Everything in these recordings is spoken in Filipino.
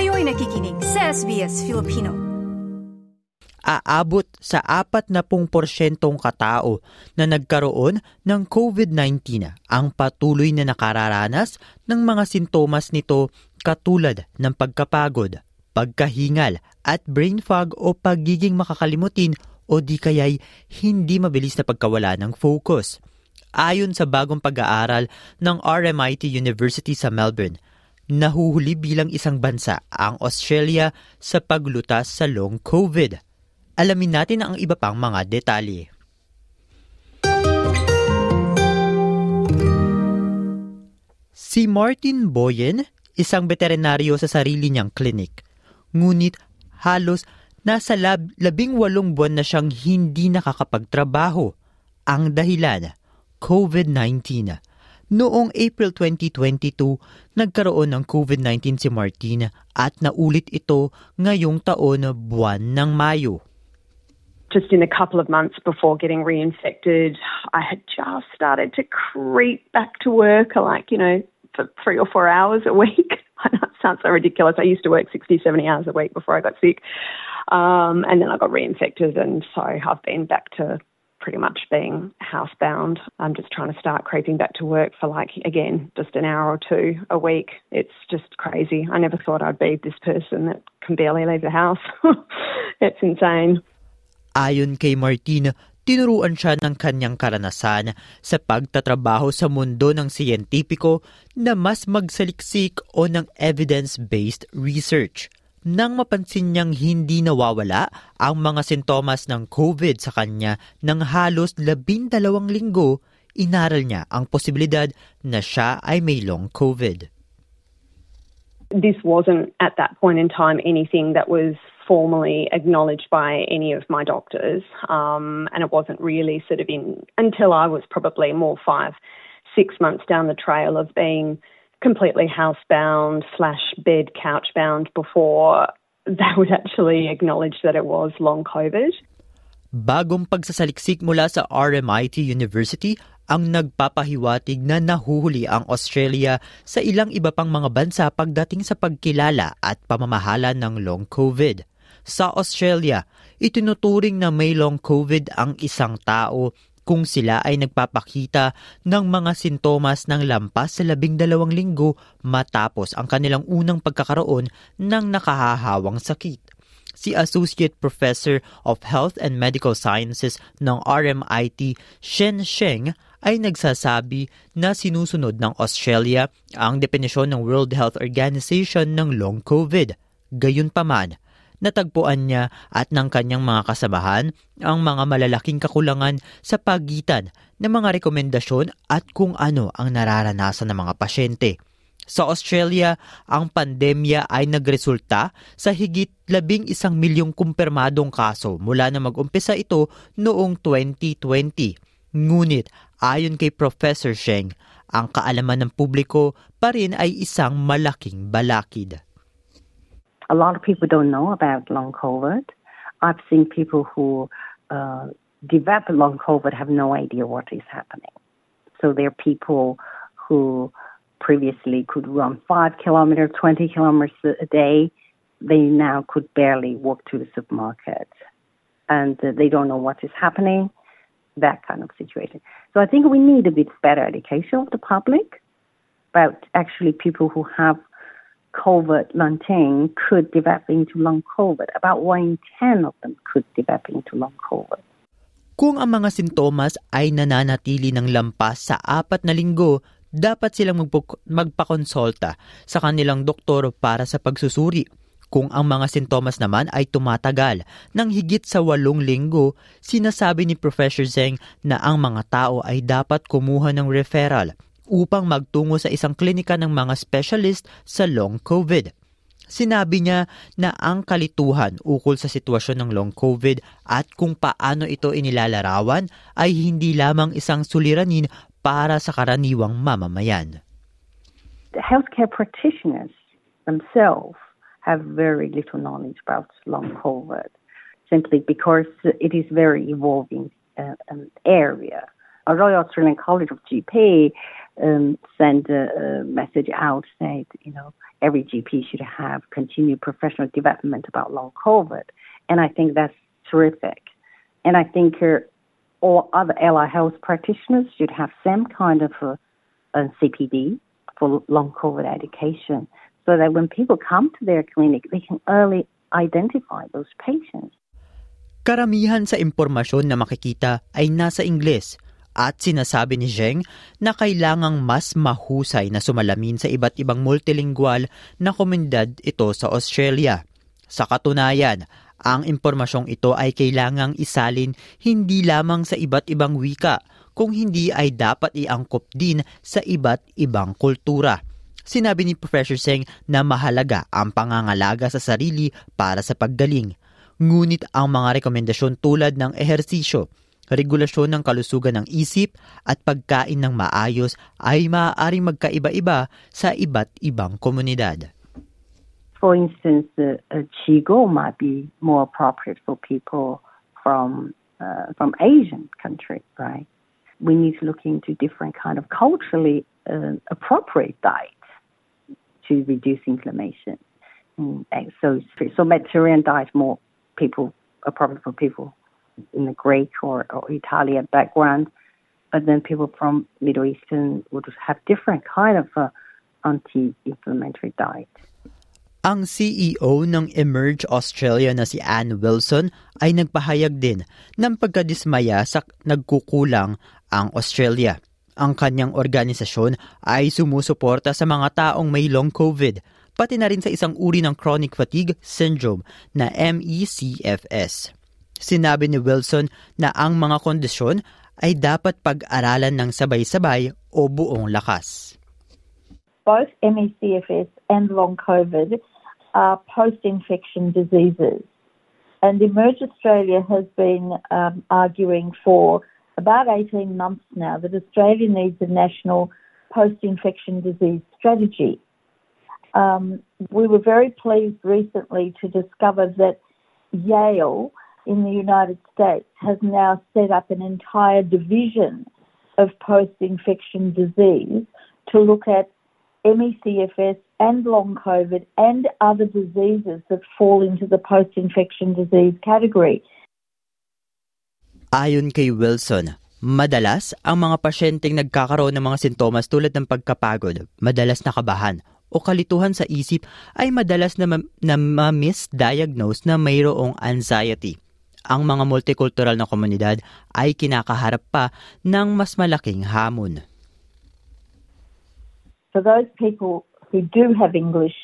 Kayo'y nakikinig sa SBS Filipino. Aabot sa 40% katao na nagkaroon ng COVID-19 ang patuloy na nakararanas ng mga sintomas nito katulad ng pagkapagod, pagkahingal at brain fog o pagiging makakalimutin o di kaya'y hindi mabilis na pagkawala ng focus. Ayon sa bagong pag-aaral ng RMIT University sa Melbourne, nahuhuli bilang isang bansa ang Australia sa paglutas sa long COVID. Alamin natin ang iba pang mga detalye. Si Martin Boyen, isang veterinaryo sa sarili niyang klinik. Ngunit halos nasa lab, labing walong buwan na siyang hindi nakakapagtrabaho. Ang dahilan, COVID-19 Noong April 2022, nagkaroon ng COVID-19 si Martin at naulit ito ngayong taon buwan ng Mayo. Just in a couple of months before getting reinfected, I had just started to creep back to work, like, you know, for three or four hours a week. I know it sounds so ridiculous. I used to work 60, 70 hours a week before I got sick. Um, and then I got reinfected, and so I've been back to pretty much being housebound. I'm just trying to start creeping back to work for like, again, just an hour or two a week. It's just crazy. I never thought I'd be this person that can barely leave the house. it's insane. Ayon kay Martina, tinuruan siya ng kanyang karanasan sa pagtatrabaho sa mundo ng siyentipiko na mas magsaliksik o ng evidence-based research – nang mapansin niyang hindi nawawala ang mga sintomas ng COVID sa kanya ng halos labindalawang linggo, inaral niya ang posibilidad na siya ay may long COVID. This wasn't at that point in time anything that was formally acknowledged by any of my doctors, um, and it wasn't really sort of in until I was probably more five, six months down the trail of being completely housebound slash bed couchbound before they would actually acknowledge that it was long COVID. Bagong pagsasaliksik mula sa RMIT University ang nagpapahiwatig na nahuhuli ang Australia sa ilang iba pang mga bansa pagdating sa pagkilala at pamamahala ng long COVID. Sa Australia, itinuturing na may long COVID ang isang tao kung sila ay nagpapakita ng mga sintomas ng lampas sa labing dalawang linggo matapos ang kanilang unang pagkakaroon ng nakahahawang sakit. Si Associate Professor of Health and Medical Sciences ng RMIT, Shen Sheng, ay nagsasabi na sinusunod ng Australia ang definisyon ng World Health Organization ng long COVID. Gayunpaman, natagpuan niya at ng kanyang mga kasamahan ang mga malalaking kakulangan sa pagitan ng mga rekomendasyon at kung ano ang nararanasan ng mga pasyente. Sa Australia, ang pandemya ay nagresulta sa higit labing isang milyong kumpirmadong kaso mula na mag-umpisa ito noong 2020. Ngunit ayon kay Professor Sheng, ang kaalaman ng publiko pa rin ay isang malaking balakid. A lot of people don't know about long COVID. I've seen people who uh, develop long COVID have no idea what is happening. So there are people who previously could run five kilometers, 20 kilometers a day. They now could barely walk to the supermarket and uh, they don't know what is happening, that kind of situation. So I think we need a bit better education of the public about actually people who have COVID-19 could develop into long COVID. About 1 in 10 of them could develop into long COVID. Kung ang mga sintomas ay nananatili ng lampas sa apat na linggo, dapat silang magpakonsulta sa kanilang doktor para sa pagsusuri. Kung ang mga sintomas naman ay tumatagal ng higit sa walong linggo, sinasabi ni Professor Zeng na ang mga tao ay dapat kumuha ng referral upang magtungo sa isang klinika ng mga specialist sa long COVID. Sinabi niya na ang kalituhan ukol sa sitwasyon ng long COVID at kung paano ito inilalarawan ay hindi lamang isang suliranin para sa karaniwang mamamayan. The healthcare practitioners themselves have very little knowledge about long COVID simply because it is very evolving uh, area. A Royal Australian College of GP um, send a, a message out saying, you know, every GP should have continued professional development about long COVID. And I think that's terrific. And I think uh, all other ally health practitioners should have some kind of a CPD for long COVID education so that when people come to their clinic, they can early identify those patients. Karamihan sa impormasyon na makikita ay nasa Ingles at sinasabi ni Zheng na kailangang mas mahusay na sumalamin sa iba't ibang multilingual na komunidad ito sa Australia. Sa katunayan, ang impormasyong ito ay kailangang isalin hindi lamang sa iba't ibang wika, kung hindi ay dapat iangkop din sa iba't ibang kultura. Sinabi ni Professor Seng na mahalaga ang pangangalaga sa sarili para sa paggaling. Ngunit ang mga rekomendasyon tulad ng ehersisyo, regulasyon ng kalusugan ng isip at pagkain ng maayos ay maaaring magkaiba-iba sa iba't ibang komunidad. For instance, uh, uh, Qigong might be more appropriate for people from uh, from Asian countries, right? We need to look into different kind of culturally uh, appropriate diets to reduce inflammation. And so, so Mediterranean diet more people appropriate for people in the Greek or, or Italian background, but then people from Middle Eastern would have different kind of uh, anti-inflammatory diet. Ang CEO ng Emerge Australia na si Anne Wilson ay nagpahayag din ng pagkadismaya sa nagkukulang ang Australia. Ang kanyang organisasyon ay sumusuporta sa mga taong may long COVID, pati na rin sa isang uri ng chronic fatigue syndrome na MECFS. Sinabi ni Wilson na ang mga kondisyon ay dapat pag-aralan ng sabay-sabay o buong lakas. Both MECFS and long COVID are post-infection diseases. And Emerge Australia has been um, arguing for about 18 months now that Australia needs a national post-infection disease strategy. Um, we were very pleased recently to discover that Yale in the United States has now set up an entire division of post-infection disease to look at MECFS and long COVID and other diseases that fall into the post-infection disease category. Ayon kay Wilson, madalas ang mga pasyenteng nagkakaroon ng mga sintomas tulad ng pagkapagod, madalas nakabahan, o kalituhan sa isip ay madalas na, ma- na ma-misdiagnose na mayroong anxiety. Ang mga multicultural na komunidad ay kinakaharap pa ng mas malaking hamon. For those people who do have English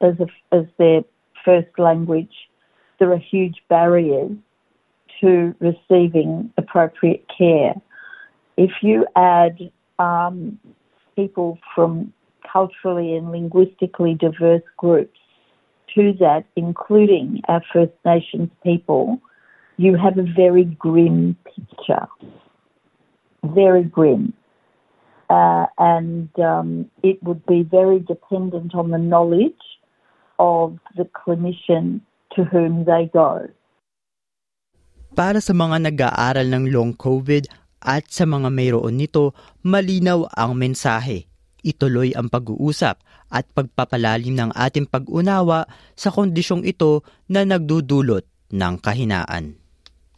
as, a, as their first language, there are huge barriers to receiving appropriate care. If you add um, people from culturally and linguistically diverse groups to that, including our First Nations people, you have a very grim picture. Very grim. Uh, and um, it would be very dependent on the knowledge of the clinician to whom they go. Para sa mga nag-aaral ng long COVID at sa mga mayroon nito, malinaw ang mensahe. Ituloy ang pag-uusap at pagpapalalim ng ating pag-unawa sa kondisyong ito na nagdudulot ng kahinaan.